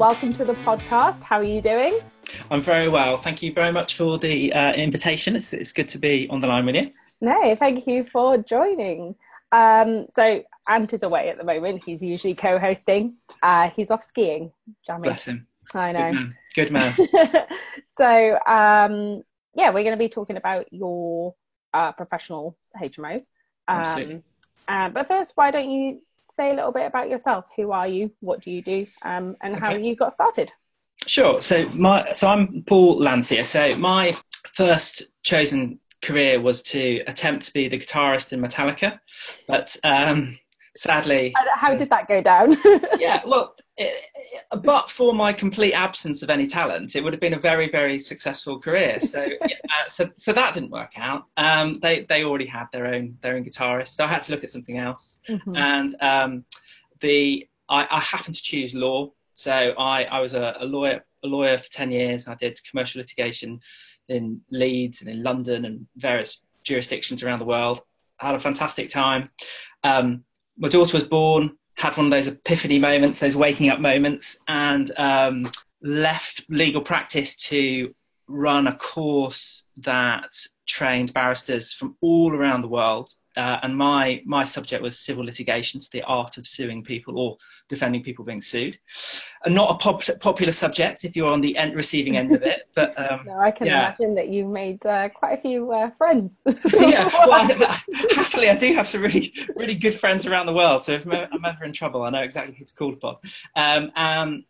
welcome to the podcast. How are you doing? I'm very well. Thank you very much for the uh, invitation. It's, it's good to be on the line with you. No, thank you for joining. Um, so Ant is away at the moment. He's usually co-hosting. Uh, he's off skiing. Bless him. I know. Good man. Good man. so um, yeah, we're going to be talking about your uh, professional HMOs. Um, uh, but first, why don't you say a little bit about yourself? Who are you? What do you do? Um, and okay. how you got started? Sure. So my so I'm Paul Lanphier. So my first chosen career was to attempt to be the guitarist in Metallica, but um, sadly, how did that go down? yeah, well, it, but for my complete absence of any talent, it would have been a very, very successful career. So, uh, so, so that didn't work out. Um, they they already had their own their own guitarist, so I had to look at something else. Mm-hmm. And um, the I, I, happened to choose law, so I I was a, a lawyer a lawyer for ten years. I did commercial litigation in Leeds and in London and various jurisdictions around the world. I had a fantastic time. Um, my daughter was born, had one of those epiphany moments, those waking up moments, and um, left legal practice to run a course that trained barristers from all around the world uh, and my my subject was civil litigation, so the art of suing people or defending people being sued. And not a pop- popular subject if you're on the end, receiving end of it, but um, no, I can yeah. imagine that you made uh, quite a few uh, friends. yeah, well, I, happily, I do have some really really good friends around the world. So if I'm ever in trouble, I know exactly who to call upon. Um, um,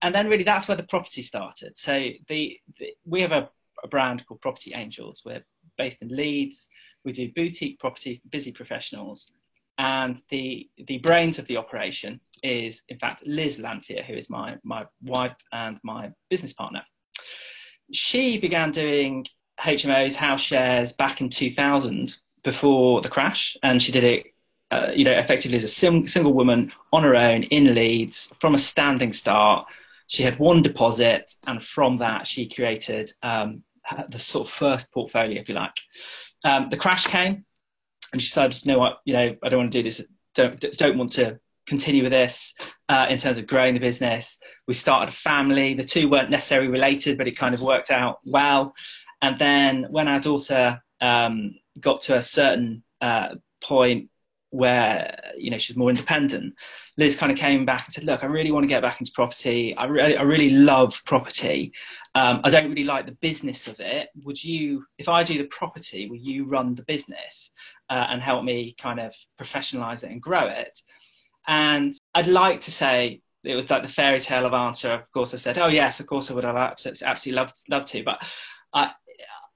and then really, that's where the property started. So the, the we have a, a brand called Property Angels. We're based in Leeds we do boutique property busy professionals. And the, the brains of the operation is, in fact, Liz Lanphier, who is my, my wife and my business partner. She began doing HMOs, house shares back in 2000 before the crash, and she did it, uh, you know, effectively as a sim- single woman on her own in Leeds from a standing start. She had one deposit, and from that, she created um, the sort of first portfolio, if you like um, the crash came, and she decided, you know what, you know, I don't want to do this. Don't don't want to continue with this uh, in terms of growing the business. We started a family. The two weren't necessarily related, but it kind of worked out well. And then when our daughter um, got to a certain uh, point where you know she's more independent, Liz kind of came back and said, "Look, I really want to get back into property. I really, I really love property. Um, I don't really like the business of it. Would you, if I do the property, will you run the business uh, and help me kind of professionalize it and grow it?" And I'd like to say it was like the fairy tale of answer. Of course, I said, "Oh yes, of course I would. I'd absolutely loved, loved to." But I,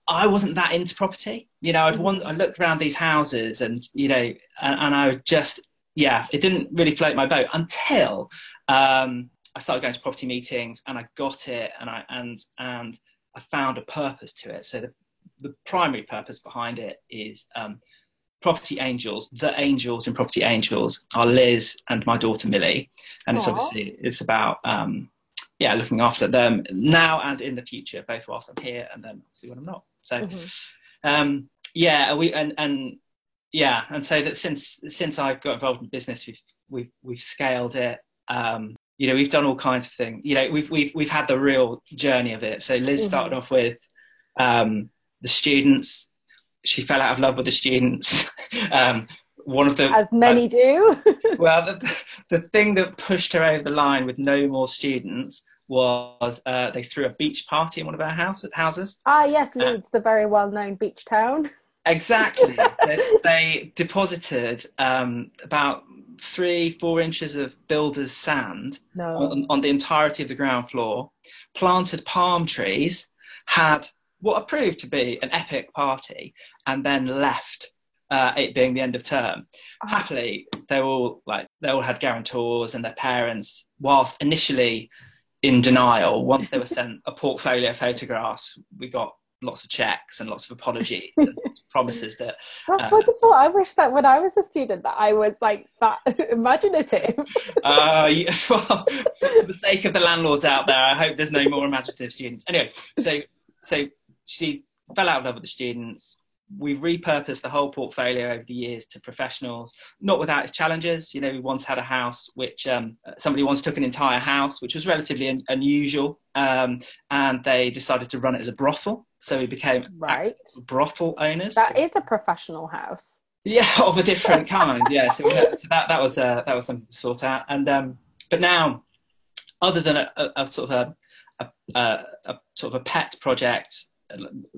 I wasn't that into property. You know, I'd want, I looked around these houses and, you know, and, and I would just, yeah, it didn't really float my boat until um, I started going to property meetings and I got it and I, and, and I found a purpose to it. So the, the primary purpose behind it is um, property angels, the angels in property angels are Liz and my daughter Millie. And Aww. it's obviously, it's about, um, yeah, looking after them now and in the future, both whilst I'm here and then obviously when I'm not. So, mm-hmm. um, yeah, we and and yeah, and so that since since I got involved in business, we've we've we've scaled it. Um, you know, we've done all kinds of things. You know, we've we've we've had the real journey of it. So Liz mm-hmm. started off with um, the students. She fell out of love with the students. um, one of the as many uh, do. well, the the thing that pushed her over the line with no more students was uh, they threw a beach party in one of our house, houses. Ah, yes, uh, Leeds, the very well known beach town. Exactly. they, they, deposited um, about three, four inches of builder's sand no. on, on the entirety of the ground floor, planted palm trees, had what proved to be an epic party, and then left uh, it being the end of term. Oh. Happily, they all like they all had guarantors and their parents. Whilst initially in denial. Once they were sent a portfolio of photographs, we got lots of checks and lots of apologies and promises that that's uh, wonderful. I wish that when i was a student that i was like that imaginative. Uh yeah, well, for the sake of the landlords out there i hope there's no more imaginative students. Anyway so so she fell out of love with the students we've repurposed the whole portfolio over the years to professionals, not without its challenges. You know, we once had a house which um, somebody once took an entire house, which was relatively un- unusual, um, and they decided to run it as a brothel. So we became right. brothel owners. That is a professional house. Yeah, of a different kind. yeah, so, had, so, that that was uh, that was something to sort out. And um, but now, other than a, a, a sort of a, a, a, sort of a pet project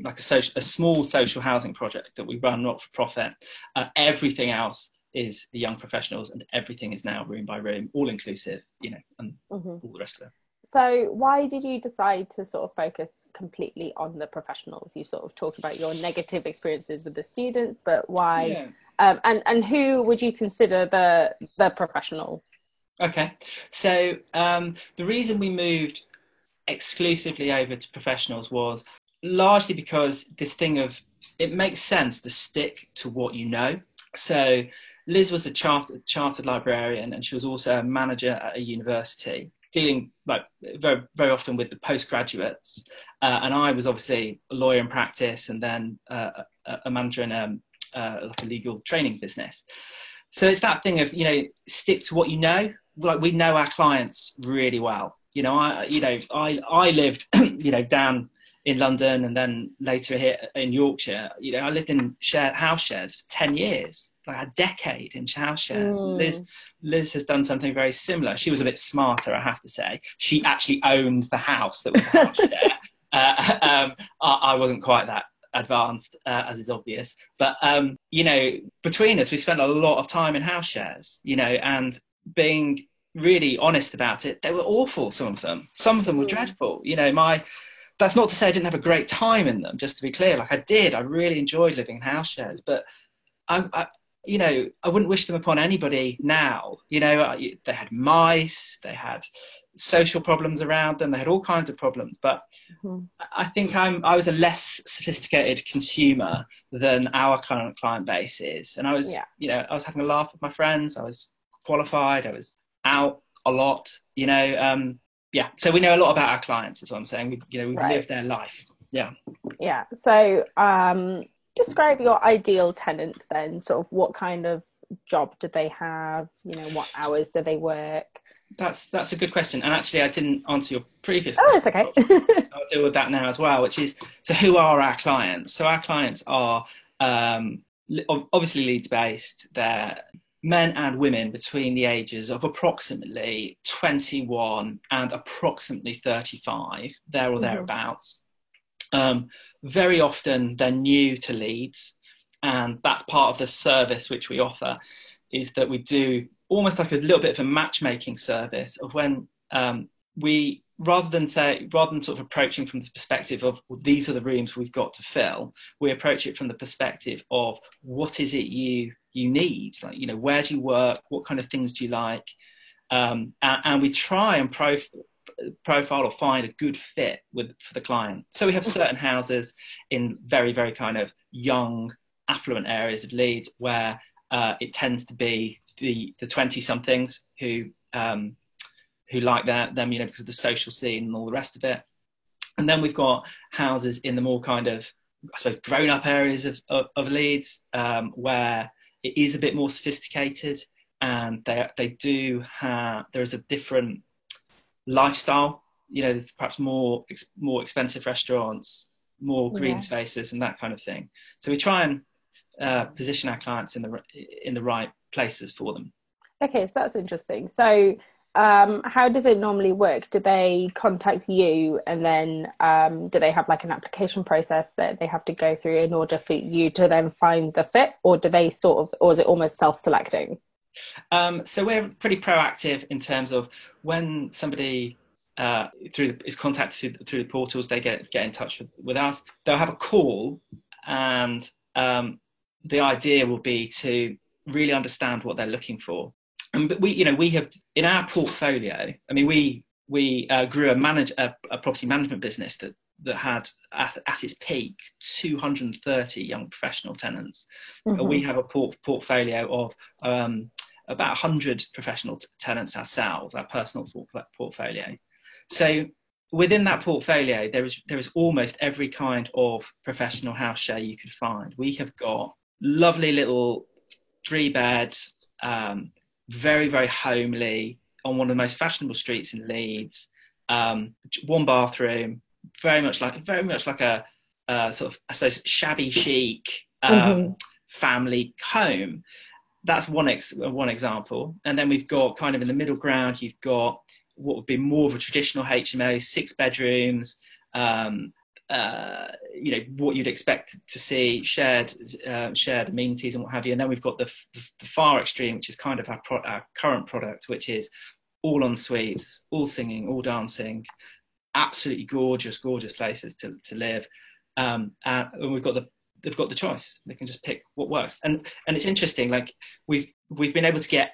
like a social, a small social housing project that we run not for profit. Uh, everything else is the young professionals, and everything is now room by room, all inclusive, you know, and mm-hmm. all the rest of it. So, why did you decide to sort of focus completely on the professionals? You sort of talked about your negative experiences with the students, but why? Yeah. Um, and and who would you consider the the professional? Okay, so um, the reason we moved exclusively over to professionals was largely because this thing of it makes sense to stick to what you know. So Liz was a chartered, chartered librarian and she was also a manager at a university dealing like very very often with the postgraduates. Uh, and I was obviously a lawyer in practice and then uh, a, a, manager in a, um, uh, like a legal training business. So it's that thing of you know stick to what you know. Like we know our clients really well. You know I you know I I lived you know down in London and then later here in Yorkshire, you know, I lived in shared house shares for 10 years, like a decade in house shares. Mm. Liz, Liz has done something very similar. She was a bit smarter, I have to say. She actually owned the house that was house share. Uh, um, I, I, wasn't quite that advanced, uh, as is obvious. But, um, you know, between us, we spent a lot of time in house shares, you know, and being really honest about it, they were awful, some of them. Some of them were mm. dreadful. You know, my that's not to say I didn't have a great time in them. Just to be clear, like I did, I really enjoyed living in house shares. But I, I you know, I wouldn't wish them upon anybody now. You know, they had mice, they had social problems around them, they had all kinds of problems. But mm-hmm. I think I'm I was a less sophisticated consumer than our current client base is, and I was, yeah. you know, I was having a laugh with my friends. I was qualified. I was out a lot. You know, um, yeah so we know a lot about our clients is what i'm saying. We you know we right. live their life. Yeah. Yeah so um describe your ideal tenant then sort of what kind of job do they have you know what hours do they work? That's that's a good question and actually i didn't answer your previous oh it's okay. i'll deal with that now as well which is so who are our clients? So our clients are um, obviously Leeds based they're men and women between the ages of approximately 21 and approximately 35, there or mm-hmm. thereabouts. Um, very often they're new to Leeds, and that's part of the service which we offer is that we do almost like a little bit of a matchmaking service of when um, we rather than say rather than sort of approaching from the perspective of well, these are the rooms we've got to fill we approach it from the perspective of what is it you you need? Like you know where do you work? What kind of things do you like? Um, and, and, we try and prof- profile or find a good fit with for the client. So we have certain houses in very very kind of young affluent areas of leeds where uh, it tends to be the the 20 somethings who um, who like that them you know because of the social scene and all the rest of it. And then we've got houses in the more kind of I suppose grown up areas of, of, of Leeds um, where it is a bit more sophisticated and they they do have there is a different lifestyle. You know there's perhaps more more expensive restaurants more green yeah. spaces and that kind of thing. So we try and uh, position our clients in the in the right places for them. Okay so that's interesting. So um, how does it normally work? Do they contact you and then um, do they have like an application process that they have to go through in order for you to then find the fit, or do they sort of, or is it almost self-selecting? Um, so we're pretty proactive in terms of when somebody uh, through is contacted through, through, the portals, they get get in touch with, with us. They'll have a call, and um, the idea will be to really understand what they're looking for and we you know we have in our portfolio i mean we we uh, grew a manage a, a, property management business that that had at, at, its peak 230 young professional tenants mm-hmm. we have a port, portfolio of um, about 100 professional t- tenants ourselves our personal portfolio so within that portfolio, there is there is almost every kind of professional house share you could find. We have got lovely little three beds, um, very very homely on one of the most fashionable streets in Leeds. Um, one bathroom, very much like very much like a uh, sort of I suppose shabby chic um, mm-hmm. family home. That's one ex- one example, and then we've got kind of in the middle ground. You've got what would be more of a traditional HMO, six bedrooms, um, uh, you know what you'd expect to see, shared uh, shared amenities and what have you. And then we've got the, the far extreme, which is kind of our, pro- our current product, which is all en suites, all singing, all dancing, absolutely gorgeous, gorgeous places to, to live. Um, and we've got the they've got the choice. They can just pick what works. And and it's interesting. Like we've we've been able to get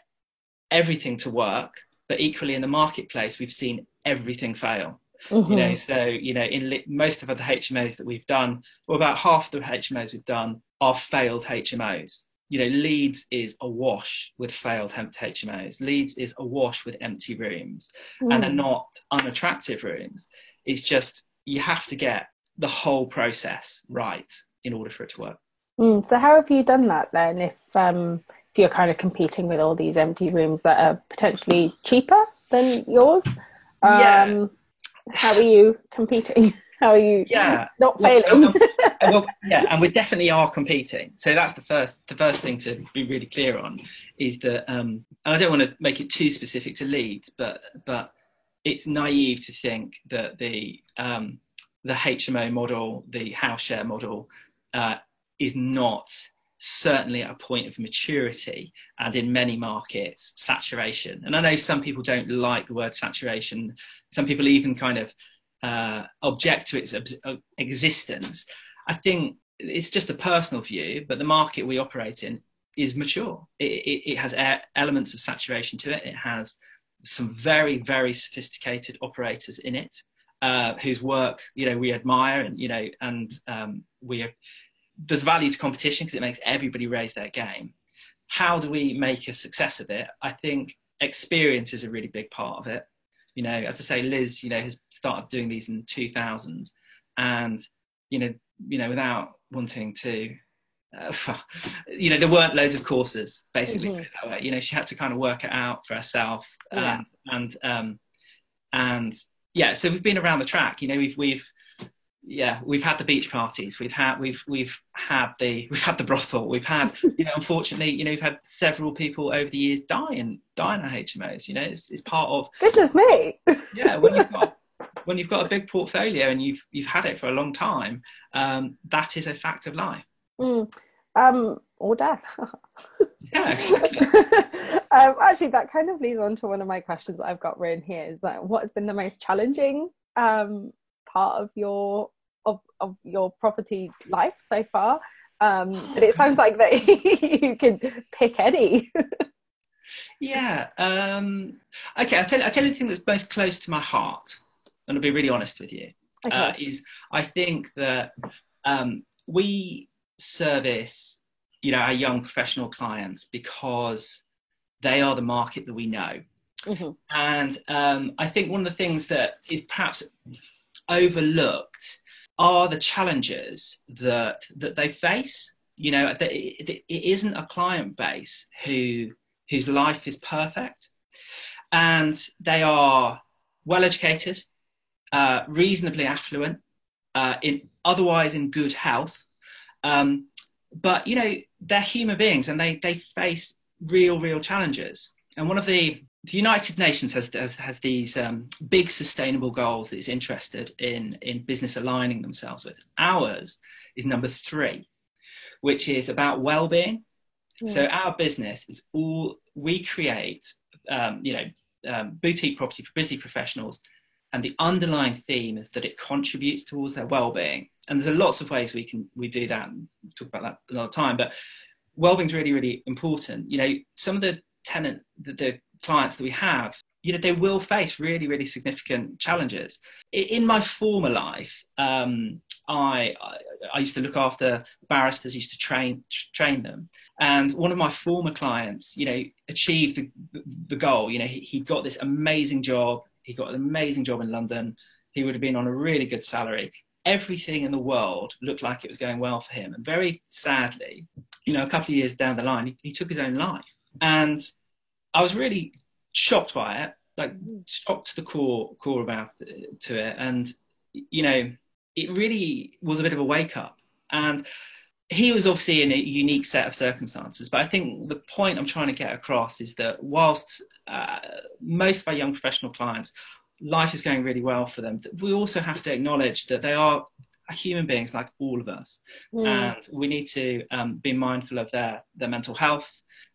everything to work, but equally in the marketplace, we've seen everything fail. Mm-hmm. You know, so you know, in li- most of the HMOs that we've done, or about half the HMOs we've done, are failed HMOs. You know, Leeds is awash with failed HMOs. Leeds is awash with empty rooms, mm. and they're not unattractive rooms. It's just you have to get the whole process right in order for it to work. Mm, so how have you done that then? If um, if you're kind of competing with all these empty rooms that are potentially cheaper than yours, um, yeah. How are you competing? How are you? Yeah, not failing. Well, well, yeah, and we definitely are competing. So that's the first the first thing to be really clear on is that, um, and I don't want to make it too specific to Leeds, but but it's naive to think that the um, the HMO model, the house share model, uh, is not certainly at a point of maturity and in many markets saturation. And i know some people don't like the word saturation. Some people even kind of uh, object to its existence. I think it's just a personal view but the market we operate in is mature. It, it, it has elements of saturation to it. It has some very very sophisticated operators in it uh, whose work you know we admire and you know and um, we there's value to competition because it makes everybody raise their game. How do we make a success of it? I think experience is a really big part of it. You know, as I say, Liz, you know, has started doing these in 2000, and you know, you know, without wanting to uh, you know, there weren't loads of courses, basically. Mm-hmm. You know, she had to kind of work it out for herself, yeah. and and um, and yeah, so we've been around the track. You know, we've we've yeah, we've had the beach parties. We've had we've we've had the we've had the brothel. We've had you know, unfortunately, you know, we've had several people over the years die in die in our HMOs. You know, it's it's part of goodness me. yeah, when you've got when you've got a big portfolio and you've you've had it for a long time, um, that is a fact of life. Mm. Um, or death. yeah, exactly. um, actually, that kind of leads on to one of my questions that I've got written here. Is like, what has been the most challenging um, part of your of, of your property life so far? Um, but it sounds like that you can pick any. yeah. Um, okay. I'll tell you. I'll tell you the thing that's most close to my heart, and I'll be really honest with you. Okay. Uh, is I think that um, we service you know our young professional clients because they are the market that we know mm-hmm. and um, i think one of the things that is perhaps overlooked are the challenges that that they face. You know it, isn't a client base who whose life is perfect. And they are well educated uh, reasonably affluent uh, in otherwise in good health. Um, but you know, they're human beings and they they face real real challenges. And one of the the United Nations has has, has these um, big sustainable goals that it's interested in in business aligning themselves with. Ours is number three, which is about well-being. Yeah. So our business is all we create, um, you know, um, boutique property for busy professionals and the underlying theme is that it contributes towards their well-being and there's a lots of ways we can we do that and talk about that another time but well-being is really really important you know some of the tenant the, the clients that we have you know they will face really really significant challenges in my former life um, I, I used to look after barristers, used to train train them, and one of my former clients, you know, achieved the, the goal. You know, he, he got this amazing job he got an amazing job in London. he would have been on a really good salary. Everything in the world looked like it was going well for him. And very sadly, you know, a couple of years down the line, he, he took his own life. And I was really shocked by it, like shocked to the core core about it, to it. And you know, it really was a bit of a wake up. And he was obviously in a unique set of circumstances, but I think the point I'm trying to get across is that whilst uh, most of our young professional clients, life is going really well for them, we also have to acknowledge that they are human beings like all of us, mm. and we need to um, be mindful of their their mental health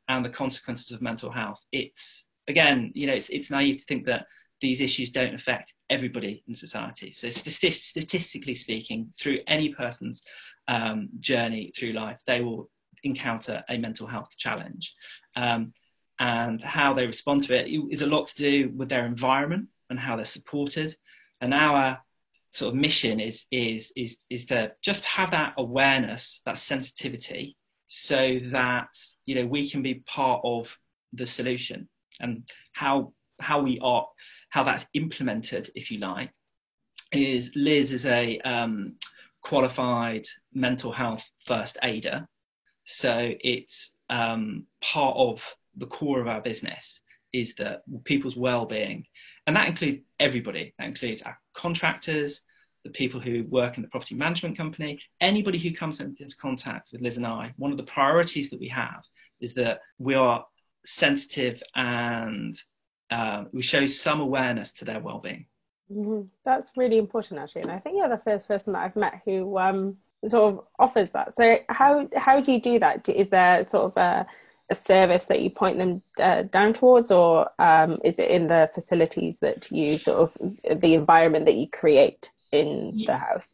and the consequences of mental health. It's again, you know, it's it's naive to think that these issues don't affect everybody in society. So, statistically speaking, through any person's um, journey through life, they will encounter a mental health challenge. Um, and how they respond to it is a lot to do with their environment and how they're supported. And our sort of mission is is is is to just have that awareness, that sensitivity, so that you know we can be part of the solution and how how we are how that's implemented, if you like, is Liz is a um, qualified mental health first aider. So it's um, part of the core of our business is that people's well-being, and that includes everybody. That includes our contractors, the people who work in the property management company, anybody who comes into contact with Liz and I. One of the priorities that we have is that we are sensitive and uh, we show some awareness to their well-being. Mm-hmm. That's really important, actually, and I think you're the first person that I've met who um, sort of offers that. So, how how do you do that? Is there sort of a, a service that you point them uh, down towards, or um, is it in the facilities that you sort of the environment that you create in yeah. the house?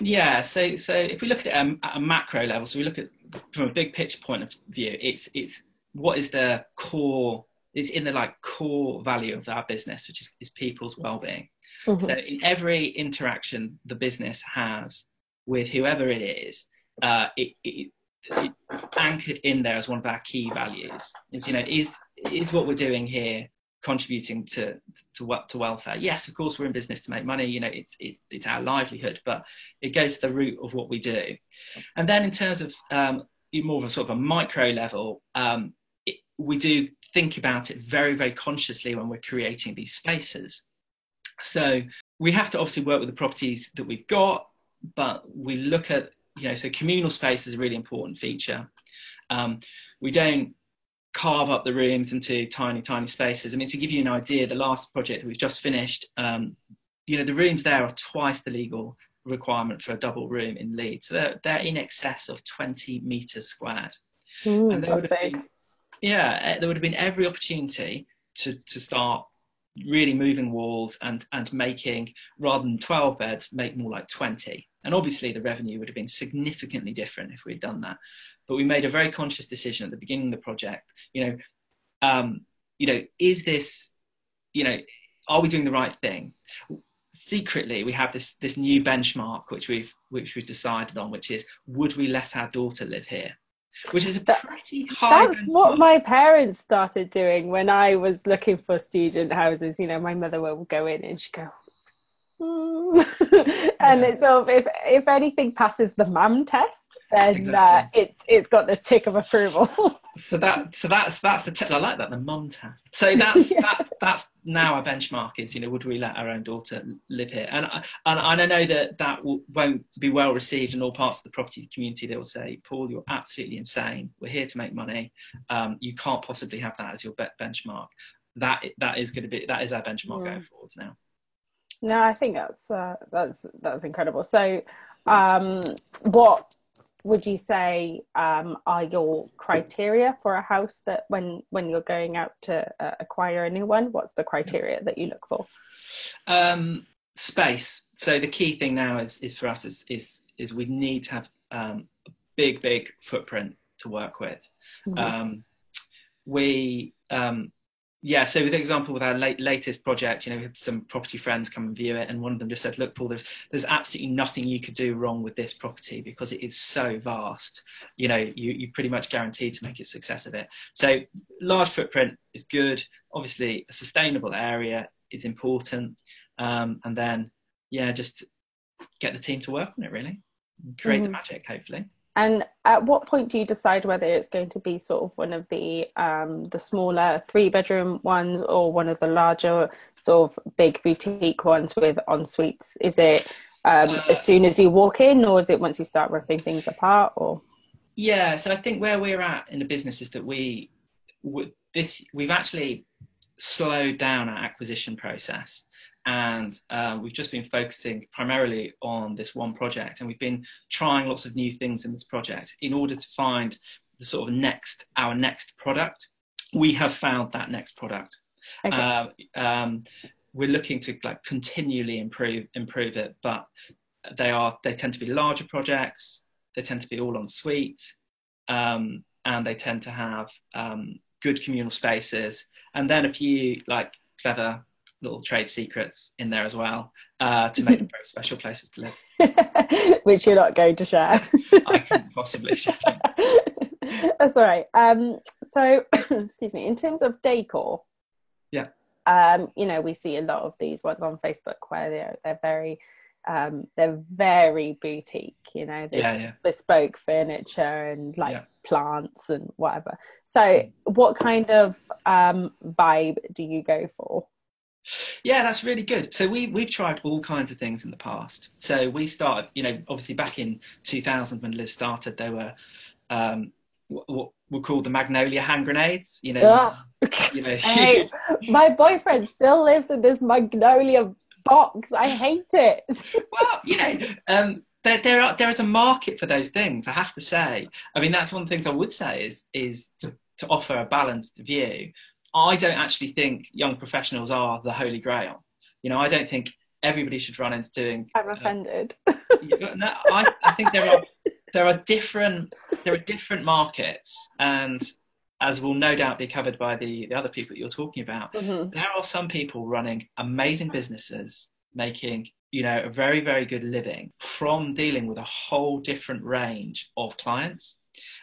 Yeah. So, so if we look at, um, at a macro level, so we look at from a big picture point of view, it's it's what is the core is in the like core value of our business, which is, is people's well-being. Mm-hmm. So in every interaction the business has with whoever it is, uh, it, it, anchored in there as one of our key values. Is you know is is what we're doing here contributing to to what to welfare? Yes, of course we're in business to make money. You know it's it's it's our livelihood, but it goes to the root of what we do. And then in terms of um, more of a sort of a micro level, um, we do think about it very, very consciously when we're creating these spaces. So we have to obviously work with the properties that we've got, but we look at, you know, so communal space is a really important feature. Um, we don't carve up the rooms into tiny, tiny spaces. I mean, to give you an idea, the last project that we've just finished, um, you know, the rooms there are twice the legal requirement for a double room in Leeds. So they're, they're in excess of 20 metres squared. Mm, and would, been, yeah, eh, there would have been every opportunity to, to start really moving walls and, and making, rather than 12 beds, make more like 20. And obviously, the revenue would have been significantly different if we'd done that. But we made a very conscious decision at the beginning of the project. You know, um, you know, is this, you know, are we doing the right thing? Secretly, we have this this new benchmark which we've which we've decided on, which is would we let our daughter live here? which is a pretty high. That's what my parents started doing when I was looking for student houses. You know, my mother will go in and she go. and yeah. of if if anything passes the mum test, then uh, exactly. uh, it's it's got the tick of approval. so that so that's that's the tick i like that the mum test. So that's yeah. that that's now our benchmark is you know would we let our own daughter live here and and, and I know that that will, won't be well received in all parts of the property community. They will say Paul you're absolutely insane. We're here to make money. Um, you can't possibly have that as your be- benchmark. That that is going to be that is our benchmark yeah. going forward now. No, I think that's uh, that's that's incredible. So, um, what would you say um, are your criteria for a house that when when you're going out to uh, acquire a new one what's the criteria that you look for um, space so the key thing now is is for us is is, is we need to have um, a big big footprint to work with mm-hmm. Um, we um, yeah, so with the example with our late, latest project, you know, we had some property friends come and view it, and one of them just said, "Look, Paul, there's there's absolutely nothing you could do wrong with this property because it is so vast. You know, you you pretty much guaranteed to make a success of it. So large footprint is good. Obviously, a sustainable area is important, um, and then yeah, just get the team to work on it really, create mm-hmm. the magic, hopefully. And at what point do you decide whether it's going to be sort of one of the um, the smaller three bedroom ones or one of the larger sort of big boutique ones with en suites? Is it um, as soon as you walk in, or is it once you start ripping things apart? Or yeah, so I think where we're at in the business is that we this we've actually slowed down our acquisition process and uh, we've just been focusing primarily on this one project and we've been trying lots of new things in this project in order to find the sort of next our next product. We have found that next product. Okay. uh, um, we're looking to like continually improve improve it but they are they tend to be larger projects. They tend to be all en suite um, and they tend to have um, good communal spaces. And then a few like clever little trade secrets in there as well uh, to make them very special places to live. Which you're not going to share. I couldn't possibly share. That's all right. Um, so, excuse me. In terms of decor, yeah, um, you know, we see a lot of these ones on Facebook where they're they're very um, they're very boutique. You know, yeah, yeah. bespoke furniture and like yeah. plants and whatever. So, mm. what kind of um, vibe do you go for? Yeah, that's really good. So we we've tried all kinds of things in the past. So we started, you know, obviously back in 2000 when Liz started, there were um, what were called the magnolia hand grenades. You know, you know. Hey, my boyfriend still lives in this magnolia box. I hate it. well, you know, um, there there are there is a market for those things. I have to say. I mean, that's one of the things I would say is is to, to offer a balanced view. I don't actually think young professionals are the holy grail. You know, I don't think everybody should run into doing. I'm uh, offended. Uh, no, I, I think there are there are different there are different markets, and as will no doubt be covered by the the other people that you're talking about, mm-hmm. there are some people running amazing businesses, making you know a very very good living from dealing with a whole different range of clients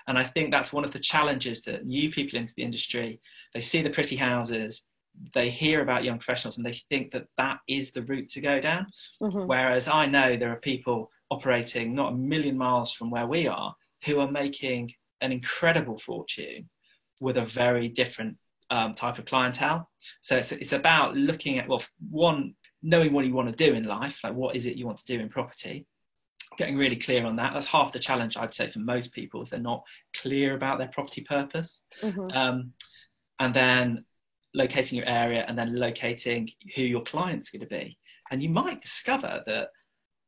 and I think that's one of the challenges that new people into the industry, they see the pretty houses, they hear about young professionals and they think that that is the route to go down. Mm-hmm. Whereas I know there are people operating not a million miles from where we are who are making an incredible fortune with a very different um, type of clientele. So it's, it's about looking at, well, one, knowing what you want to do in life, like what is it you want to do in property, getting really clear on that. That's half the challenge, I'd say, for most people, is they're not clear about their property purpose. Mm-hmm. Um, and then locating your area and then locating who your client's going to be. And you might discover that,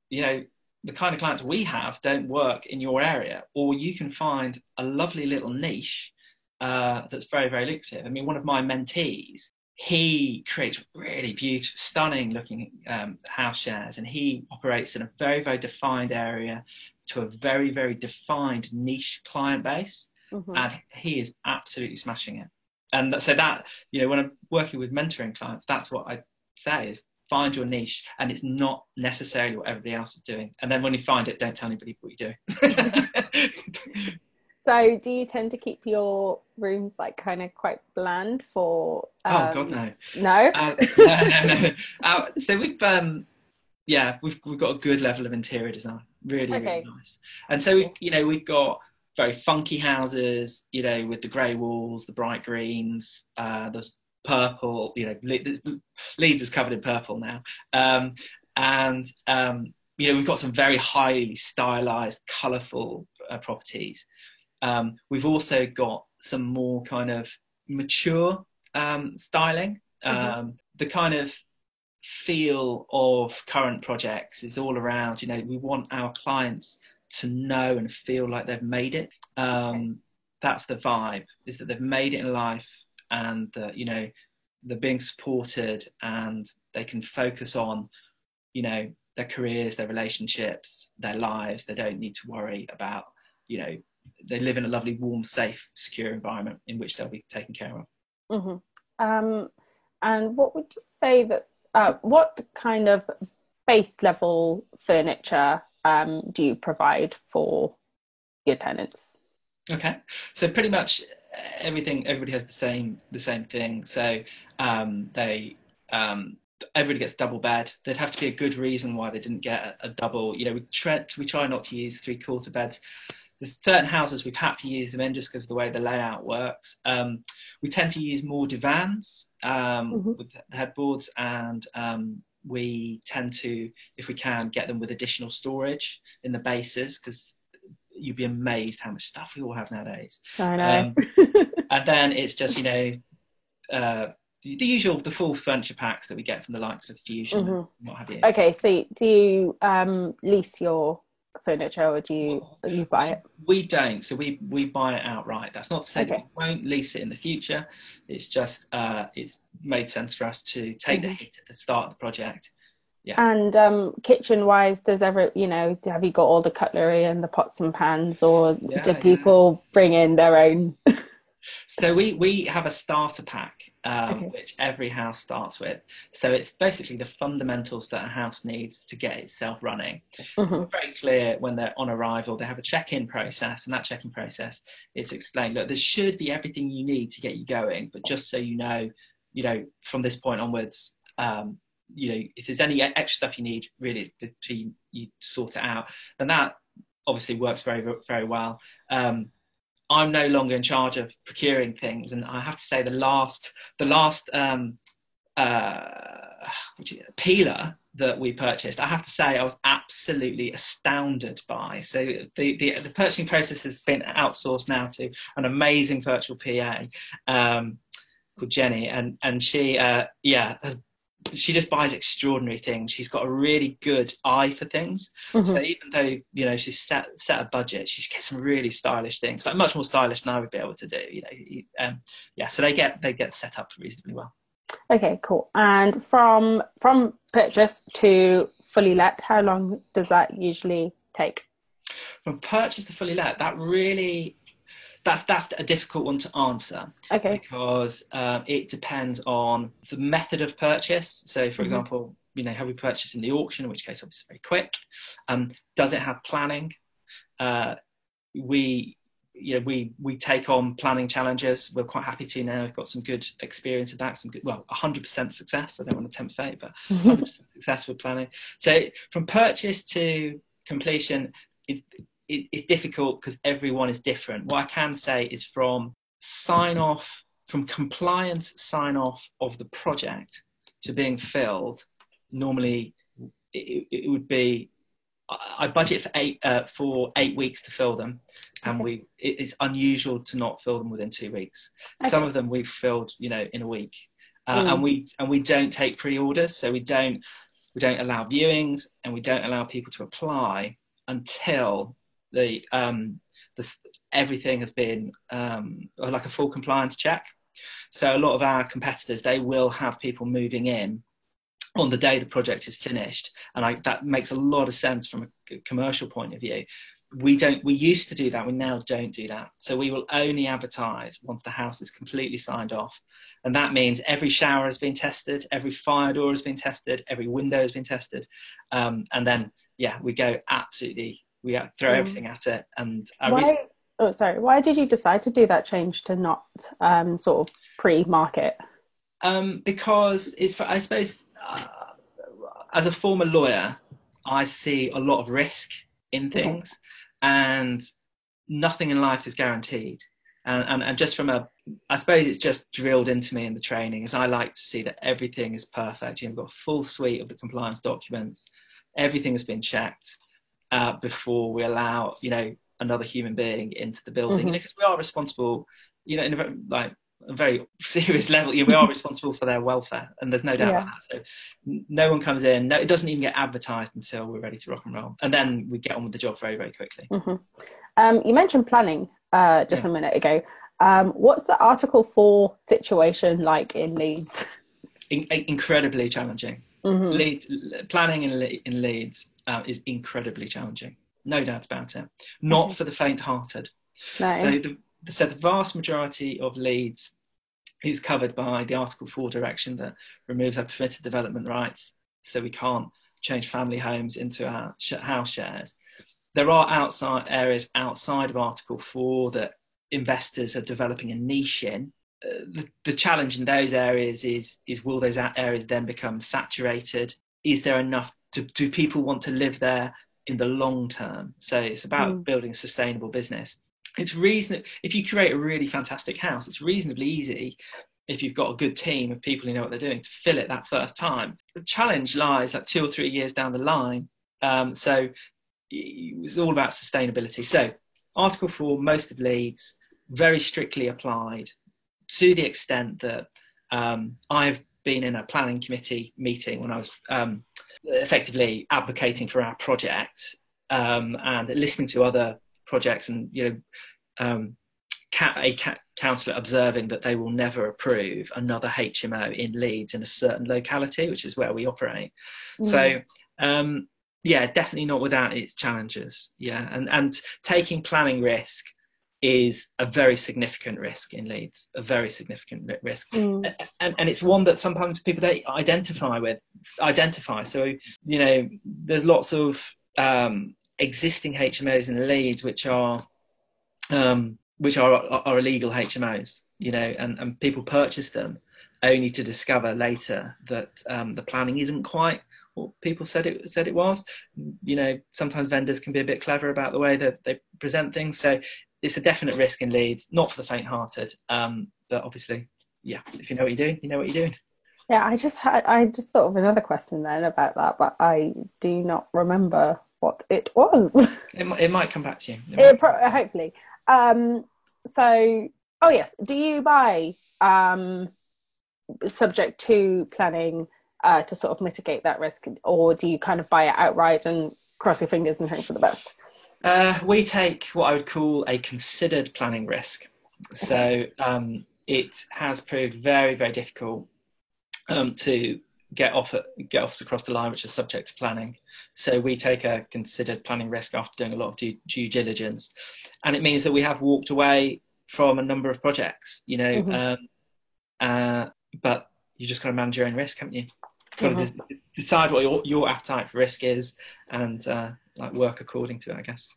you know, the kind of clients we have don't work in your area, or you can find a lovely little niche uh, that's very, very lucrative. I mean, one of my mentees, he creates really beautiful, stunning looking um, house shares, and he operates in a very, very defined area to a very, very defined niche client base, mm-hmm. and he is absolutely smashing it. And so that you know, when I'm working with mentoring clients, that's what I say is find your niche, and it's not necessarily what everybody else is doing. And then when you find it, don't tell anybody what you're doing. So, do you tend to keep your rooms like kind of quite bland for? Um, oh God, no. No. Uh, no, no, no. Uh, so we've um, yeah, we've we've got a good level of interior design. Really, okay. really nice. And so we've you know we've got very funky houses, you know, with the grey walls, the bright greens, uh, there's purple, you know, Leeds is covered in purple now, um, and um, you know we've got some very highly stylized, colourful uh, properties um, we've also got some more kind of mature um, styling. Mm-hmm. Um, the kind of feel of current projects is all around, you know, we want our clients to know and feel like they've made it. Um, that's the vibe, is that they've made it in life and that, you know, they're being supported and they can focus on, you know, their careers, their relationships, their lives. They don't need to worry about, you know, they live in a lovely, warm, safe, secure environment in which they'll be taken care of. Mm-hmm. Um, and what would you say that? Uh, what kind of base level furniture um, do you provide for your tenants? Okay, so pretty much everything. Everybody has the same the same thing. So um, they um, everybody gets double bed. There'd have to be a good reason why they didn't get a, a double. You know, we try, we try not to use three quarter beds. There's certain houses we've had to use them in just because of the way the layout works. Um, we tend to use more divans um, mm-hmm. with headboards, and um, we tend to, if we can, get them with additional storage in the bases because you'd be amazed how much stuff we all have nowadays. I know. Um, and then it's just you know. Uh, the, the, usual, the full furniture packs that we get from the likes of Fusion mm-hmm. and what have you. Okay, so do you um, lease your furniture or do you you buy it? We don't. So we we buy it outright. That's not to say okay. we won't lease it in the future. It's just uh, it's made sense for us to take mm-hmm. the hit at the start of the project. Yeah. And um, kitchen wise, does ever you know have you got all the cutlery and the pots and pans, or yeah, do people yeah. bring in their own? so we we have a starter pack um, okay. which every house starts with. So it's basically the fundamentals that a house needs to get itself running. Mm-hmm. Very clear when they're on arrival, they have a check-in process, and that check-in process it's explained. Look, there should be everything you need to get you going, but just so you know, you know, from this point onwards. Um, you know, if there's any extra stuff you need, really, between you sort it out, and that obviously works very, very well. Um, I'm no longer in charge of procuring things, and I have to say the last the last um, uh, peeler that we purchased, I have to say I was absolutely astounded by. So the, the, the purchasing process has been outsourced now to an amazing virtual PA um, called Jenny, and and she uh, yeah has she just buys extraordinary things. She's got a really good eye for things. Mm-hmm. So even though you know she's set set a budget, she gets some really stylish things, like much more stylish than I would be able to do. You know, um, yeah. So they get they get set up reasonably well. Okay, cool. And from from purchase to fully let, how long does that usually take? From purchase to fully let, that really that's that's a difficult one to answer. Okay. Because um, it depends on the method of purchase. So, for mm-hmm. example, you know, have we purchased in the auction, in which case obviously very quick. Um, does it have planning? Uh, we you know, we we take on planning challenges. We're quite happy to now. We've got some good experience of that. Some good, well, 100% success. I don't want to tempt fate, but 100% success with planning. So from purchase to completion, it, it, it's difficult because everyone is different. What I can say is from sign off, from compliance sign off of the project to being filled, normally it, it would be I budget for eight uh, for eight weeks to fill them, and okay. we it's unusual to not fill them within two weeks. Okay. Some of them we've filled, you know, in a week, uh, mm. and we and we don't take pre-orders, so we don't we don't allow viewings, and we don't allow people to apply until the um, the, everything has been um, like a full compliance check. So a lot of our competitors they will have people moving in on the day the project is finished, and I, that makes a lot of sense from a commercial point of view. We don't. We used to do that. We now don't do that. So we will only advertise once the house is completely signed off, and that means every shower has been tested, every fire door has been tested, every window has been tested, um, and then yeah, we go absolutely we throw mm. everything at it. And why? oh, sorry. Why did you decide to do that change to not um, sort of pre-market? Um, because it's for, I suppose uh, as a former lawyer, I see a lot of risk in things, okay. and nothing in life is guaranteed. And, and, and just from a, I suppose it's just drilled into me in the training, is I like to see that everything is perfect. You've got a full suite of the compliance documents, everything has been checked, uh, before we allow you know another human being into the building mm-hmm. you know because we are responsible you know in a very, like a very serious level you know, we are responsible for their welfare and there's no doubt yeah. about that so no one comes in no, it doesn't even get advertised until we're ready to rock and roll and then we get on with the job very very quickly mm-hmm. um, you mentioned planning uh, just yeah. a minute ago um, what's the article 4 situation like in leeds in- incredibly challenging mm-hmm. Lead, planning in, in leeds uh, is incredibly challenging. No doubt about it. Not mm-hmm. for the faint-hearted. No. So the, so the vast majority of Leeds is covered by the Article 4 direction that removes our permitted development rights, so we can't change family homes into our house shares. There are outside areas outside of Article 4 that investors are developing a niche in, the, the challenge in those areas is is will those areas then become saturated? Is there enough? To, do people want to live there in the long term? So it's about mm. building a sustainable business. It's reasonable if you create a really fantastic house. It's reasonably easy if you've got a good team of people who know what they're doing to fill it that first time. The challenge lies like two or three years down the line. Um, so it's all about sustainability. So Article 4, most of Leeds, very strictly applied to the extent that um, I've been in a planning committee meeting when I was um, effectively advocating for our project um, and listening to other projects and you know um, a councillor observing that they will never approve another HMO in Leeds in a certain locality, which is where we operate. Mm. So, um, yeah, definitely not without its challenges. Yeah, and and taking planning risk is a very significant risk in Leeds, a very significant risk, mm. and and it's one that sometimes people don't identify with, identify. So you know, there's lots of um, existing HMOs in Leeds which are um, which are, are illegal HMOs, you know, and, and people purchase them only to discover later that um, the planning isn't quite what people said it said it was. You know, sometimes vendors can be a bit clever about the way that they present things. So it's a definite risk in Leeds, not for the faint-hearted. Um, but obviously, yeah, if you know what you're doing, you know what you're doing. Yeah, I just had, I just thought of another question then about that, but I do not remember what it was. it, it might come back to you. It it pro- hopefully. Um, so, oh yes, do you buy um, subject to planning uh, to sort of mitigate that risk, or do you kind of buy it outright and cross your fingers and hope for the best? Uh, we take what I would call a considered planning risk. So um, it has proved very, very difficult um, to get off get offers across the line which are subject to planning. So we take a considered planning risk after doing a lot of due, due diligence, and it means that we have walked away from a number of projects. You know, mm-hmm. um, uh, but you just got to manage your own risk, haven't you? Got mm-hmm. to decide what your, your appetite for risk is, and uh, like work according to it, I guess.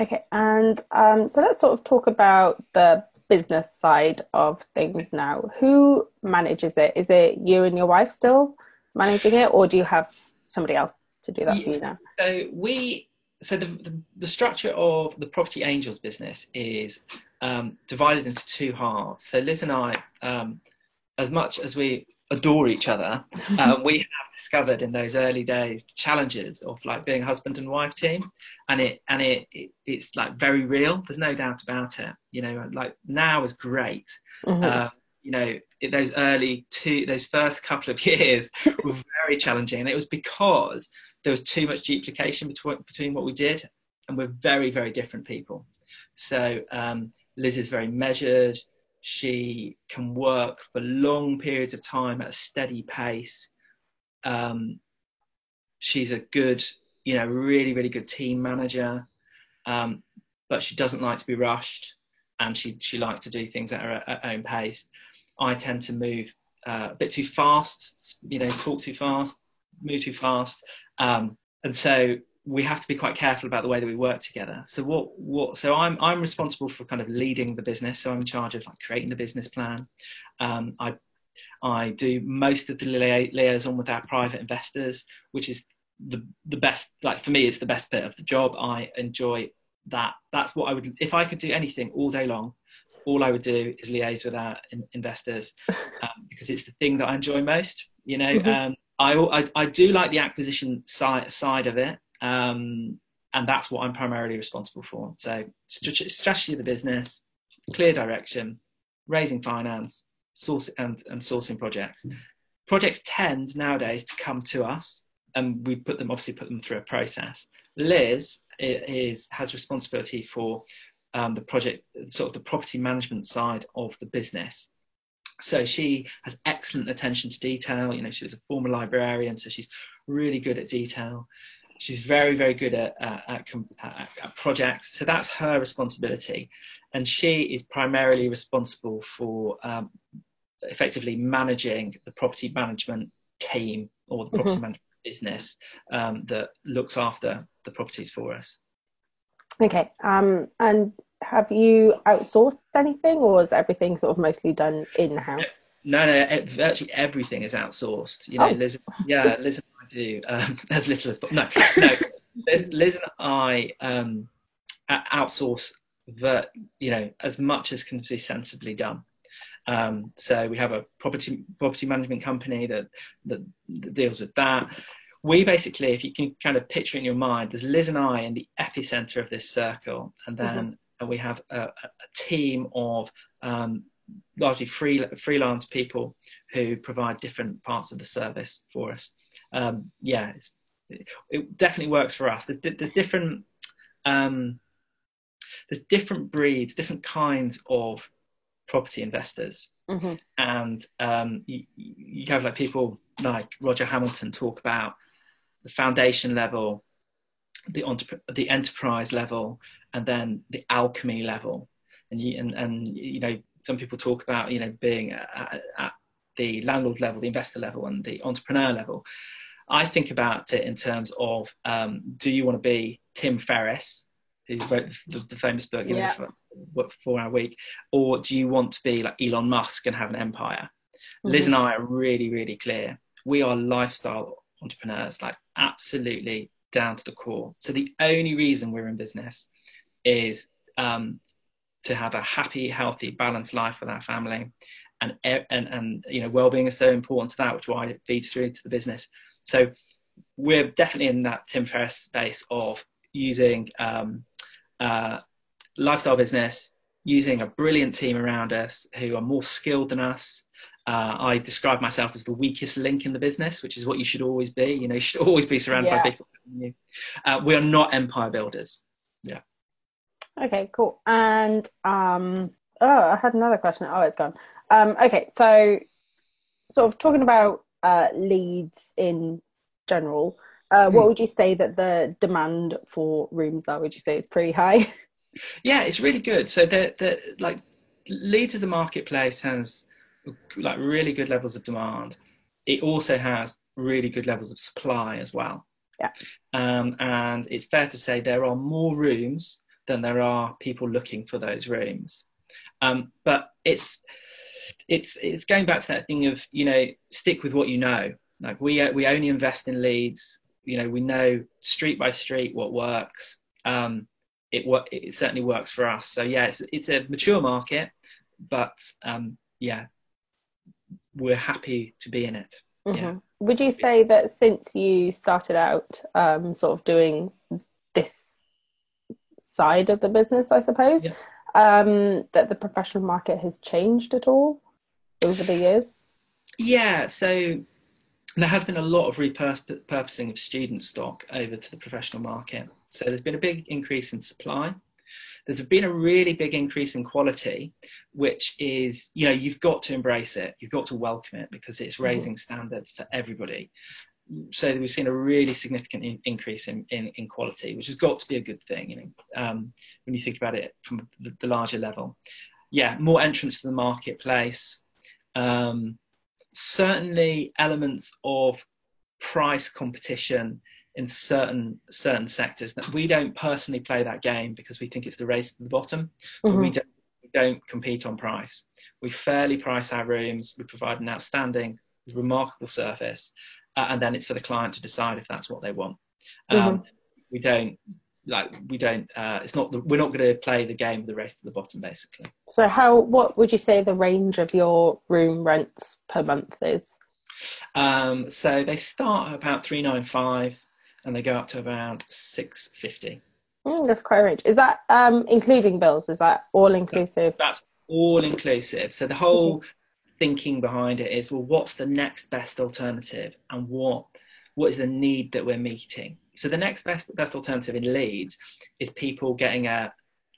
Okay, and um, so let's sort of talk about the business side of things now. Who manages it? Is it you and your wife still managing it, or do you have somebody else to do that for you now? So we, so the, the, the structure of the Property Angels business is um, divided into two halves. So Liz and I, um, as much as we adore each other, um, we have discovered in those early days challenges of like being a husband and wife team, and it and it, it it's like very real. There's no doubt about it. You know, like now is great. Mm-hmm. Uh, you know, those early two, those first couple of years were very challenging, and it was because there was too much duplication between between what we did, and we're very very different people. So um, Liz is very measured she can work for long periods of time at a steady pace. Um, she's a good, you know, really, really good team manager. Um, but she doesn't like to be rushed and she, she likes to do things at her, at her own pace. I tend to move uh, a bit too fast, you know, talk too fast, move too fast. Um, and so we have to be quite careful about the way that we work together. So what what so I'm I'm responsible for kind of leading the business. So I'm in charge of like creating the business plan. Um, I I do most of the liaison with our private investors, which is the the best. Like for me, it's the best bit of the job. I enjoy that. That's what I would if I could do anything all day long. All I would do is liaise with our in, investors um, because it's the thing that I enjoy most. You know, mm-hmm. um, I, I, I do like the acquisition side side of it. Um, and that's what I'm primarily responsible for. So strategy of the business, clear direction, raising finance, source and, and sourcing projects. Projects tend nowadays to come to us, and we put them obviously put them through a process. Liz is has responsibility for um, the project, sort of the property management side of the business. So she has excellent attention to detail. You know, she was a former librarian, so she's really good at detail. She's very, very good at, at, at, at, projects. So that's her responsibility. And she is primarily responsible for um, effectively managing the property management team or the property mm-hmm. management business um, that looks after the properties for us. Okay. Um, and have you outsourced anything, or is everything sort of mostly done in house? No, no, virtually everything is outsourced. You know, oh. Liz, yeah, Liz do um, as little as possible. No, no, Liz, Liz, and I um, outsource that you know as much as can be sensibly done. Um, so we have a property property management company that, that, that deals with that. We basically, if you can kind of picture in your mind, there's Liz and I in the epicenter of this circle, and then mm-hmm. we have a, a, team of um, largely free, freelance people who provide different parts of the service for us. Um, yeah, it definitely works for us. There's, there's different um, there's different breeds, different kinds of property investors. Mm-hmm. And um, you, you have like people like Roger Hamilton talk about the foundation level, the, the enterprise level, and then the alchemy level. And, you, and, and you know, some people talk about you know being at, at the landlord level, the investor level, and the entrepreneur level. I think about it in terms of um, do you want to be Tim Ferriss, who wrote the, the famous book, you yeah. know, Four Hour Week, or do you want to be like Elon Musk and have an empire? Mm-hmm. Liz and I are really, really clear. We are lifestyle entrepreneurs, like absolutely down to the core. So the only reason we're in business is um, to have a happy, healthy, balanced life with our family, and and and you know, well-being is so important to that, which why it feeds through to the business. So we're definitely in that Tim Ferriss space of using um, uh, lifestyle business, using a brilliant team around us who are more skilled than us. Uh, I describe myself as the weakest link in the business, which is what you should always be. You know, you should always be surrounded yeah. by people. Uh, we are not empire builders. Yeah. Okay, cool. And um, oh, I had another question. Oh, it's gone. Um, okay, so sort of talking about uh, Leeds in general. Uh, what hmm. would you say that the demand for rooms are? Would you say it's pretty high? Yeah, it's really good. So the the like Leeds as a marketplace has like really good levels of demand. It also has really good levels of supply as well. Yeah. Um, and it's fair to say there are more rooms than there are people looking for those rooms. Um, but it's it's it's going back to that thing of you know stick with what you know. Like we we only invest in Leeds you know we know street by street what works um, it it certainly works for us so yeah it's, it's a mature market but um, yeah we're happy to be in it mm-hmm. yeah. would you say that since you started out um, sort of doing this side of the business i suppose yeah. Um, that the professional market has changed at all over the years yeah so there has been a lot of repurposing of student stock over to the professional market. So there's been a big increase in supply. There's been a really big increase in quality, which is, you know, you've got to embrace it. You've got to welcome it because it's mm-hmm. raising standards for everybody. So we've seen a really significant in- increase in, in, in, quality, which has got to be a good thing, you know, um, when you think about it from the, the larger level. Yeah, more entrance to the marketplace. Um, certainly elements of price competition in certain certain sectors that we don't personally play that game because we think it's the race to the bottom mm-hmm. we don't we don't compete on price we fairly price our rooms we provide an outstanding remarkable service uh, and then it's for the client to decide if that's what they want. Um, mm-hmm. we don't like we don't uh, it's not the, we're not going to play the game of the race to the bottom basically. So how what would you say the range of your room rents per month is? Um, so they start at about 395 and they go up to around 650 mm, that's quite a range. Is that um, including bills? Is that all inclusive? that's all inclusive. So the whole mm-hmm. Thinking behind it is well what's the next best alternative and what what is the need that we're meeting so the next best best alternative in Leeds is people getting a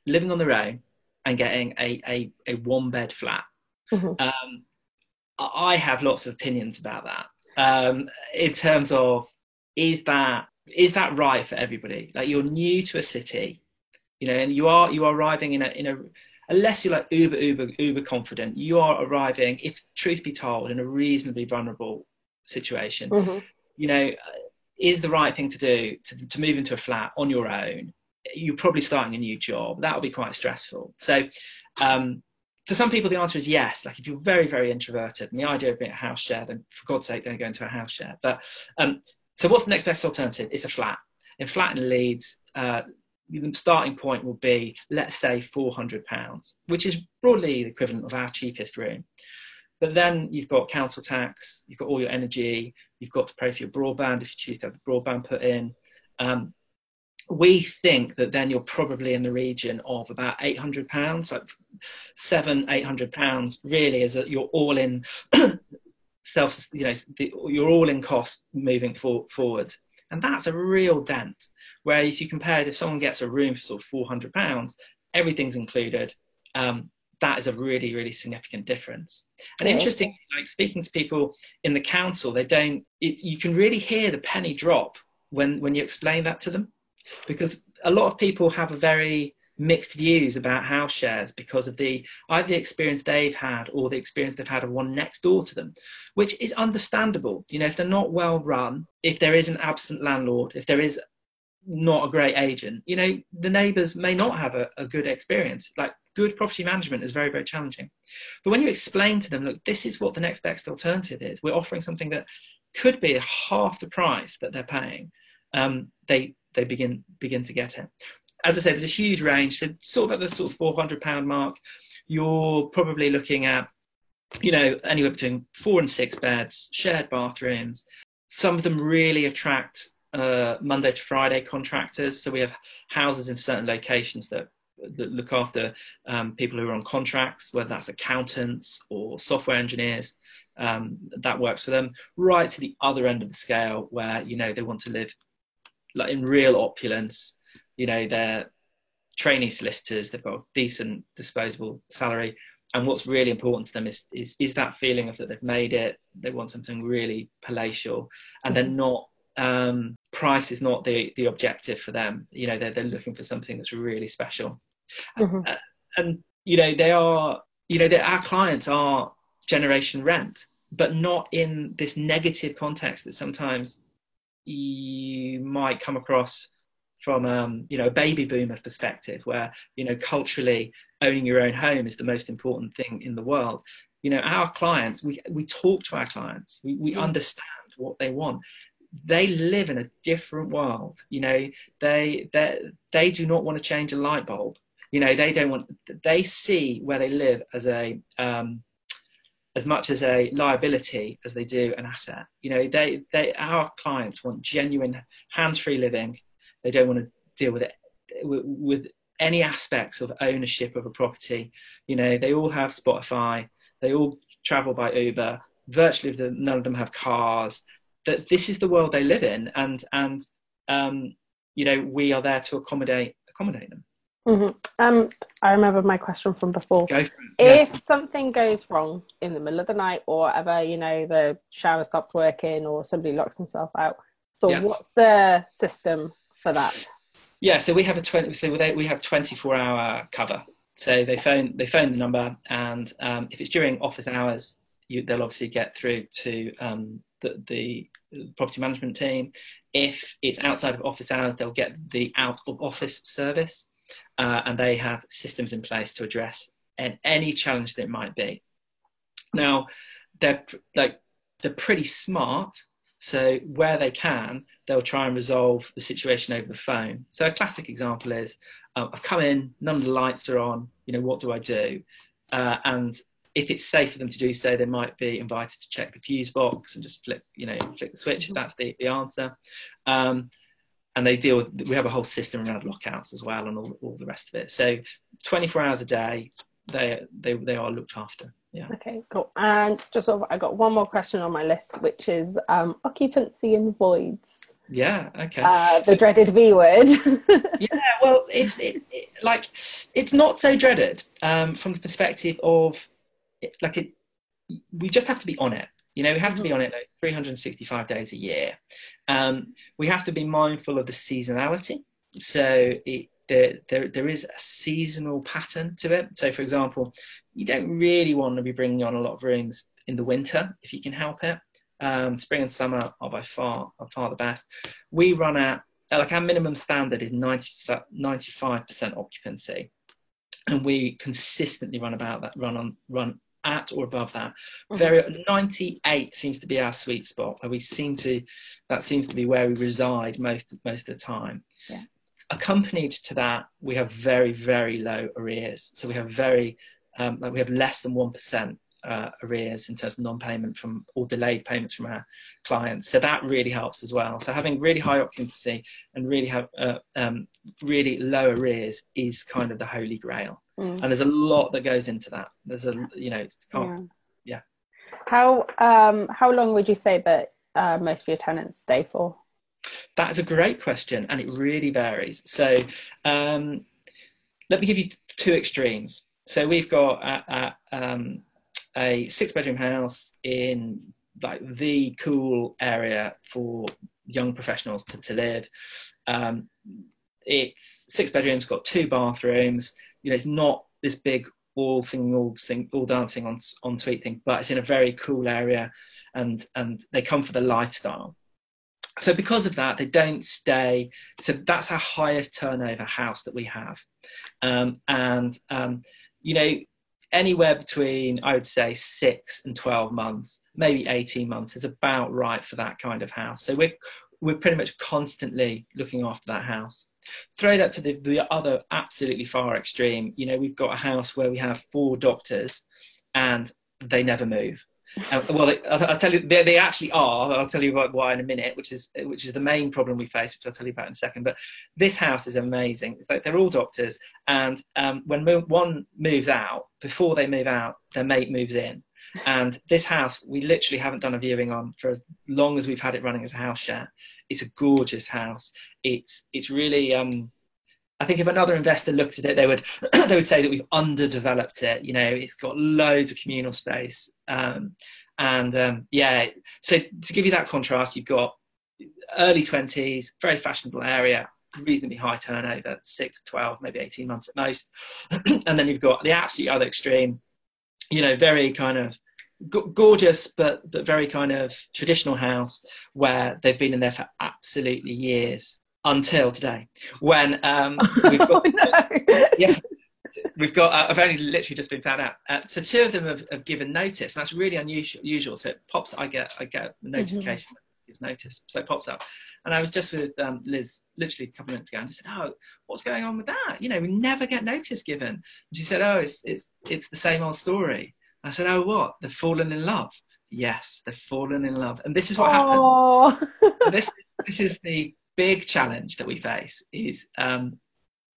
living on their own and getting a a, a one bed flat. Mm-hmm. Um, I have lots of opinions about that. Um, in terms of is that is that right for everybody? Like you're new to a city, you know, and you are you are arriving in a in a unless you're like uber uber uber confident, you are arriving, if truth be told, in a reasonably vulnerable situation. Mm-hmm. You know, is the right thing to do to, to move into a flat on your own you're probably starting a new job. That will be quite stressful. So, um, for some people, the answer is yes. Like if you're very, very introverted, and the idea of being a house share, then for God's sake, don't go into a house share. But um, so, what's the next best alternative? It's a flat. In flat in Leeds, uh, the starting point will be, let's say, £400, which is broadly the equivalent of our cheapest room. But then you've got council tax, you've got all your energy, you've got to pay for your broadband if you choose to have the broadband put in. Um, we think that then you're probably in the region of about 800 pounds, like seven, 800 pounds really is that you're all in self, you know, the, you're all in cost moving for, forward. And that's a real dent. Whereas you compare it, if someone gets a room for sort of 400 pounds, everything's included. Um, that is a really, really significant difference. And yeah. interesting, like speaking to people in the council, they don't, it, you can really hear the penny drop when, when you explain that to them. Because a lot of people have a very mixed views about house shares because of the either the experience they've had or the experience they've had of one next door to them, which is understandable. You know, if they're not well run, if there is an absent landlord, if there is not a great agent, you know, the neighbours may not have a, a good experience. Like good property management is very, very challenging. But when you explain to them, look, this is what the next best alternative is, we're offering something that could be half the price that they're paying, um, they they begin begin to get it. As I said, there's a huge range. So sort of at the sort of 400 pound mark, you're probably looking at, you know, anywhere between four and six beds, shared bathrooms. Some of them really attract uh, Monday to Friday contractors. So we have houses in certain locations that that look after um, people who are on contracts, whether that's accountants or software engineers. Um, that works for them. Right to the other end of the scale, where you know they want to live like in real opulence. You know they're trainee solicitors. They've got a decent disposable salary. And what's really important to them is, is, is that feeling of that they've made it. They want something really palatial, and they're not um, price is not the the objective for them. You know, they're they're looking for something that's really special, mm-hmm. and, and, you know they are you know our clients are generation rent, but not in this negative context that sometimes you might come across from um, you know a baby boomer perspective, where you know culturally owning your own home is the most important thing in the world. You know, our clients, we we talk to our clients, we we mm. understand what they want they live in a different world. You know, they they they do not want to change a light bulb. You know, they don't want. They see where they live as a um, as much as a liability as they do an asset. You know, they they our clients want genuine hands-free living. They don't want to deal with it with, with any aspects of ownership of a property. You know, they all have Spotify. They all travel by Uber. Virtually, none of them have cars that this is the world they live in, and and um, you know we are there to accommodate accommodate them. Mm-hmm. Um, I remember my question from before. If yeah. something goes wrong in the middle of the night or whatever, you know, the shower stops working or somebody locks themselves out. So, yeah. what's the system for that? Yeah, so we have a twenty. So we have twenty-four hour cover. So they phone they phone the number, and um, if it's during office hours, you, they'll obviously get through to um, the, the property management team. If it's outside of office hours, they'll get the out of office service, uh, and they have systems in place to address an, any challenge that might be. Now, they're like they're pretty smart, so where they can, they'll try and resolve the situation over the phone. So a classic example is, uh, I've come in, none of the lights are on. You know, what do I do? Uh, and if it's safe for them to do so, they might be invited to check the fuse box and just flip, you know, flick the switch if that's the, the answer. Um, and they deal with, we have a whole system around lockouts as well and all, all the rest of it. So 24 hours a day, they, they, they are looked after. Yeah. Okay, cool. And just sort of, I got one more question on my list, which is um, occupancy and voids. Yeah. Okay. Uh, the so, dreaded V word. yeah. Well, it's it, it, like it's not so dreaded um, from the perspective of it, like it, we just have to be on it. You know, we have to be mm-hmm. on it like 365 days a year. Um, we have to be mindful of the seasonality. So it, there, there, there is a seasonal pattern to it. So, for example, you don't really want to be bringing on a lot of rooms in the winter if you can help it. Um, spring and summer are by far are far the best. We run at like our minimum standard is 90, 95% occupancy and we consistently run about that run on run at or above that mm-hmm. very 98 seems to be our sweet spot where we seem to that seems to be where we reside most most of the time yeah. accompanied to that we have very very low arrears so we have very um, like we have less than 1% uh, arrears in terms of non-payment from or delayed payments from our clients. So that really helps as well. So having really high occupancy and really have uh, um, really low arrears is kind of the holy grail. Mm. And there's a lot that goes into that. There's a you know yeah. yeah. How um, how long would you say that uh, most of your tenants stay for? That is a great question, and it really varies. So um, let me give you two extremes. So we've got at, at um, a six bedroom house in like the cool area for young professionals to, to live. Um, it's six bedrooms, got two bathrooms. You know, it's not this big all singing, all sing, all dancing on en suite thing, but it's in a very cool area, and and they come for the lifestyle. So because of that, they don't stay. So that's our highest turnover house that we have, um, and um, you know anywhere between I would say six and twelve months, maybe eighteen months is about right for that kind of house. So we're we're pretty much constantly looking after that house. Throw that to the, the other absolutely far extreme. You know, we've got a house where we have four doctors and they never move. Uh, well, I'll, I'll, tell you, they, they, actually are. I'll tell you why in a minute, which is which is the main problem we face, which I'll tell you about in a second. But this house is amazing. It's like they're all doctors, and um, when mo- one moves out, before they move out, their mate moves in. And this house, we literally haven't done a viewing on for as long as we've had it running as a house share. It's a gorgeous house. It's it's really um, I think if another investor looked at it, they would they would say that we've underdeveloped it. You know, it's got loads of communal space, um, and um, yeah. So to give you that contrast, you've got early twenties, very fashionable area, reasonably high turnover, six, 12, maybe eighteen months at most, and then you've got the absolute other extreme. You know, very kind of gorgeous but but very kind of traditional house where they've been in there for absolutely years until today when um, we've got oh, no. yeah we've got uh, I've only literally just been found out. Uh, so two of them have, have, given notice and that's really unusual usual. So it pops I get I get a notification mm-hmm. it's notice so it pops up. And I was just with um, Liz literally a couple of minutes ago and just said oh what's going on with that? You know we never get notice given. And she said oh it's it's it's the same old story. I said oh what? They've fallen in love? Yes they've fallen in love. And this is what Aww. happened this this is the big challenge that we face is um,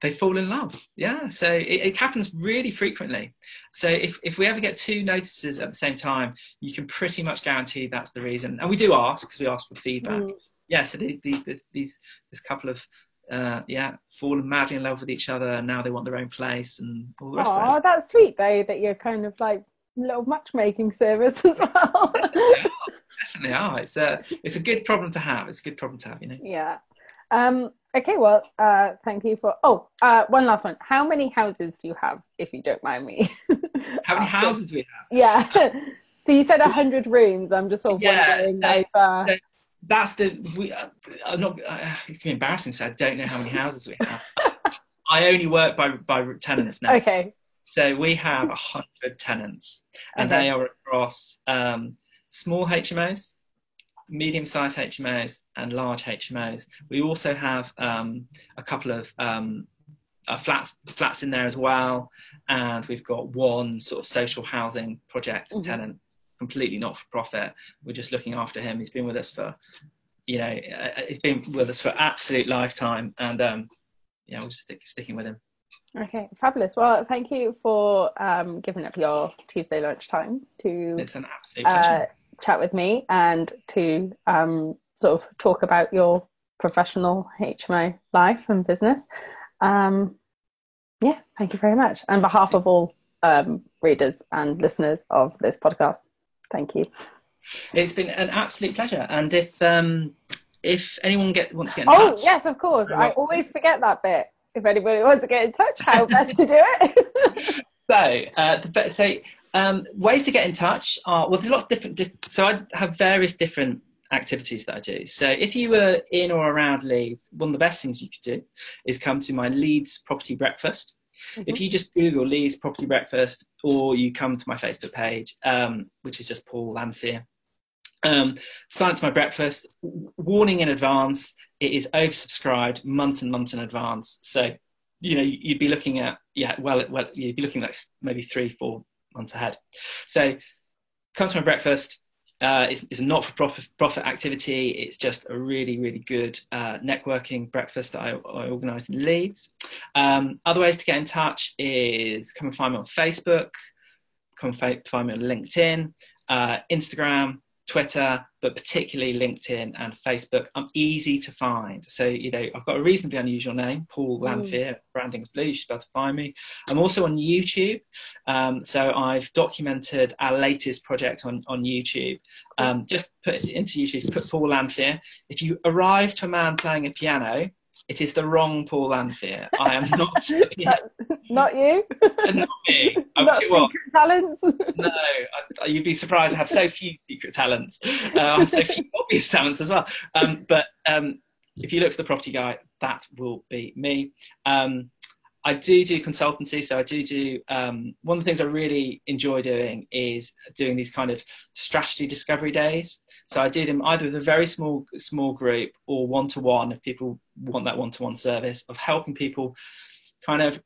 they fall in love. Yeah, so it, it, happens really frequently. So if, if we ever get two notices at the same time, you can pretty much guarantee that's the reason. And we do ask because we ask for feedback. Mm. Yeah, so the, the, the, these this couple of uh, yeah fallen madly in love with each other, and now they want their own place and all the rest. Oh, that's sweet though that you're kind of like little matchmaking service as well. yeah, definitely are. It's a it's a good problem to have. It's a good problem to have, you know. Yeah. Um, okay, well, uh, thank you for. Oh, uh, one last one. How many houses do you have, if you don't mind me? How many houses we have? Yeah. so you said hundred rooms. I'm just sort of yeah, wondering. That, if, uh... that's the. We, uh, I'm not. Uh, it's embarrassing. So I don't know how many houses we have. I only work by by tenants now. Okay. So we have hundred tenants, and okay. they are across um, small HMOs, medium-sized HMOs and large HMOs. We also have um, a couple of um, uh, flats flats in there as well, and we've got one sort of social housing project mm-hmm. tenant, completely not for profit. We're just looking after him. He's been with us for, you know, uh, he's been with us for absolute lifetime, and um, yeah, we're just stick, sticking with him. Okay, fabulous. Well, thank you for um, giving up your Tuesday lunchtime to. It's an absolute pleasure. Uh, chat with me and to um, sort of talk about your professional HMO life and business. Um, yeah, thank you very much. On behalf of all um, readers and listeners of this podcast, thank you. It's been an absolute pleasure. And if um, if anyone get wants to get in oh touch, yes, of course. I always forget that bit. If anybody wants to get in touch, how best to do it? so, uh, the, so um, ways to get in touch are well. There's lots of different. so I have various different activities that I do. So if you were in or around Leeds, one of the best things you could do is come to my Leeds property breakfast. Mm-hmm. If you just Google Leeds property breakfast, or you come to my Facebook page, um, which is just Paul Lanfear, um, to my breakfast. Warning in advance: it is oversubscribed months and months in advance. So you know you'd be looking at yeah well well you'd be looking like maybe three four months ahead. So come to my breakfast uh, it's, it's, a not-for-profit activity. It's just a really, really good uh, networking breakfast that I, I organise in Leeds. Um, other ways to get in touch is come and find me on Facebook, come find me on LinkedIn, uh, Instagram, Twitter, but particularly LinkedIn and Facebook. I'm easy to find. So, you know, I've got a reasonably unusual name, Paul Lanfear, mm. Branding's Blue. You should be able to find me. I'm also on YouTube. Um, so I've documented our latest project on, on YouTube. Um, just put it into YouTube, put Paul Lanfear. If you arrive to a man playing a piano, it is the wrong Paul Lanfear. I am not. not you. not not secret talents. no, I, you'd be surprised. I have so few secret talents. Uh, I have so few obvious talents as well. Um, but um, if you look for the property guy, that will be me. Um, I do do consultancy, so I do do. Um, one of the things I really enjoy doing is doing these kind of strategy discovery days. So I do them either with a very small small group or one to one if people want that one to one service of helping people kind of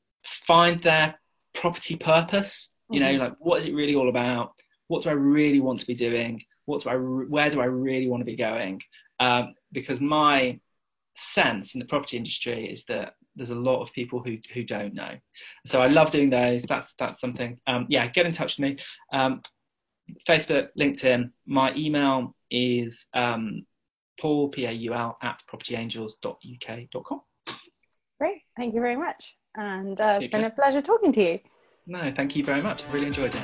find their property purpose. You mm-hmm. know, like what is it really all about? What do I really want to be doing? What do I? Where do I really want to be going? Um, because my sense in the property industry is that there's a lot of people who who don't know. So I love doing those. That's that's something. Um, yeah, get in touch with me. Um, Facebook, LinkedIn. My email is um, paul p a u l at propertyangels.uk.com. Great, thank you very much, and uh, it's been a pleasure talking to you. No, thank you very much. I really enjoyed it.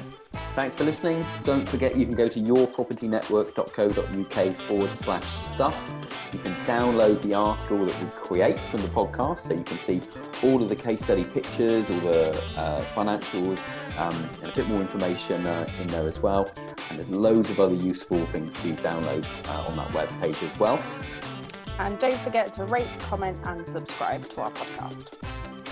Thanks for listening. Don't forget you can go to yourpropertynetwork.co.uk forward slash stuff. You can download the article that we create from the podcast so you can see all of the case study pictures, all the uh, financials, um, and a bit more information uh, in there as well. And there's loads of other useful things to download uh, on that web page as well. And don't forget to rate, comment, and subscribe to our podcast.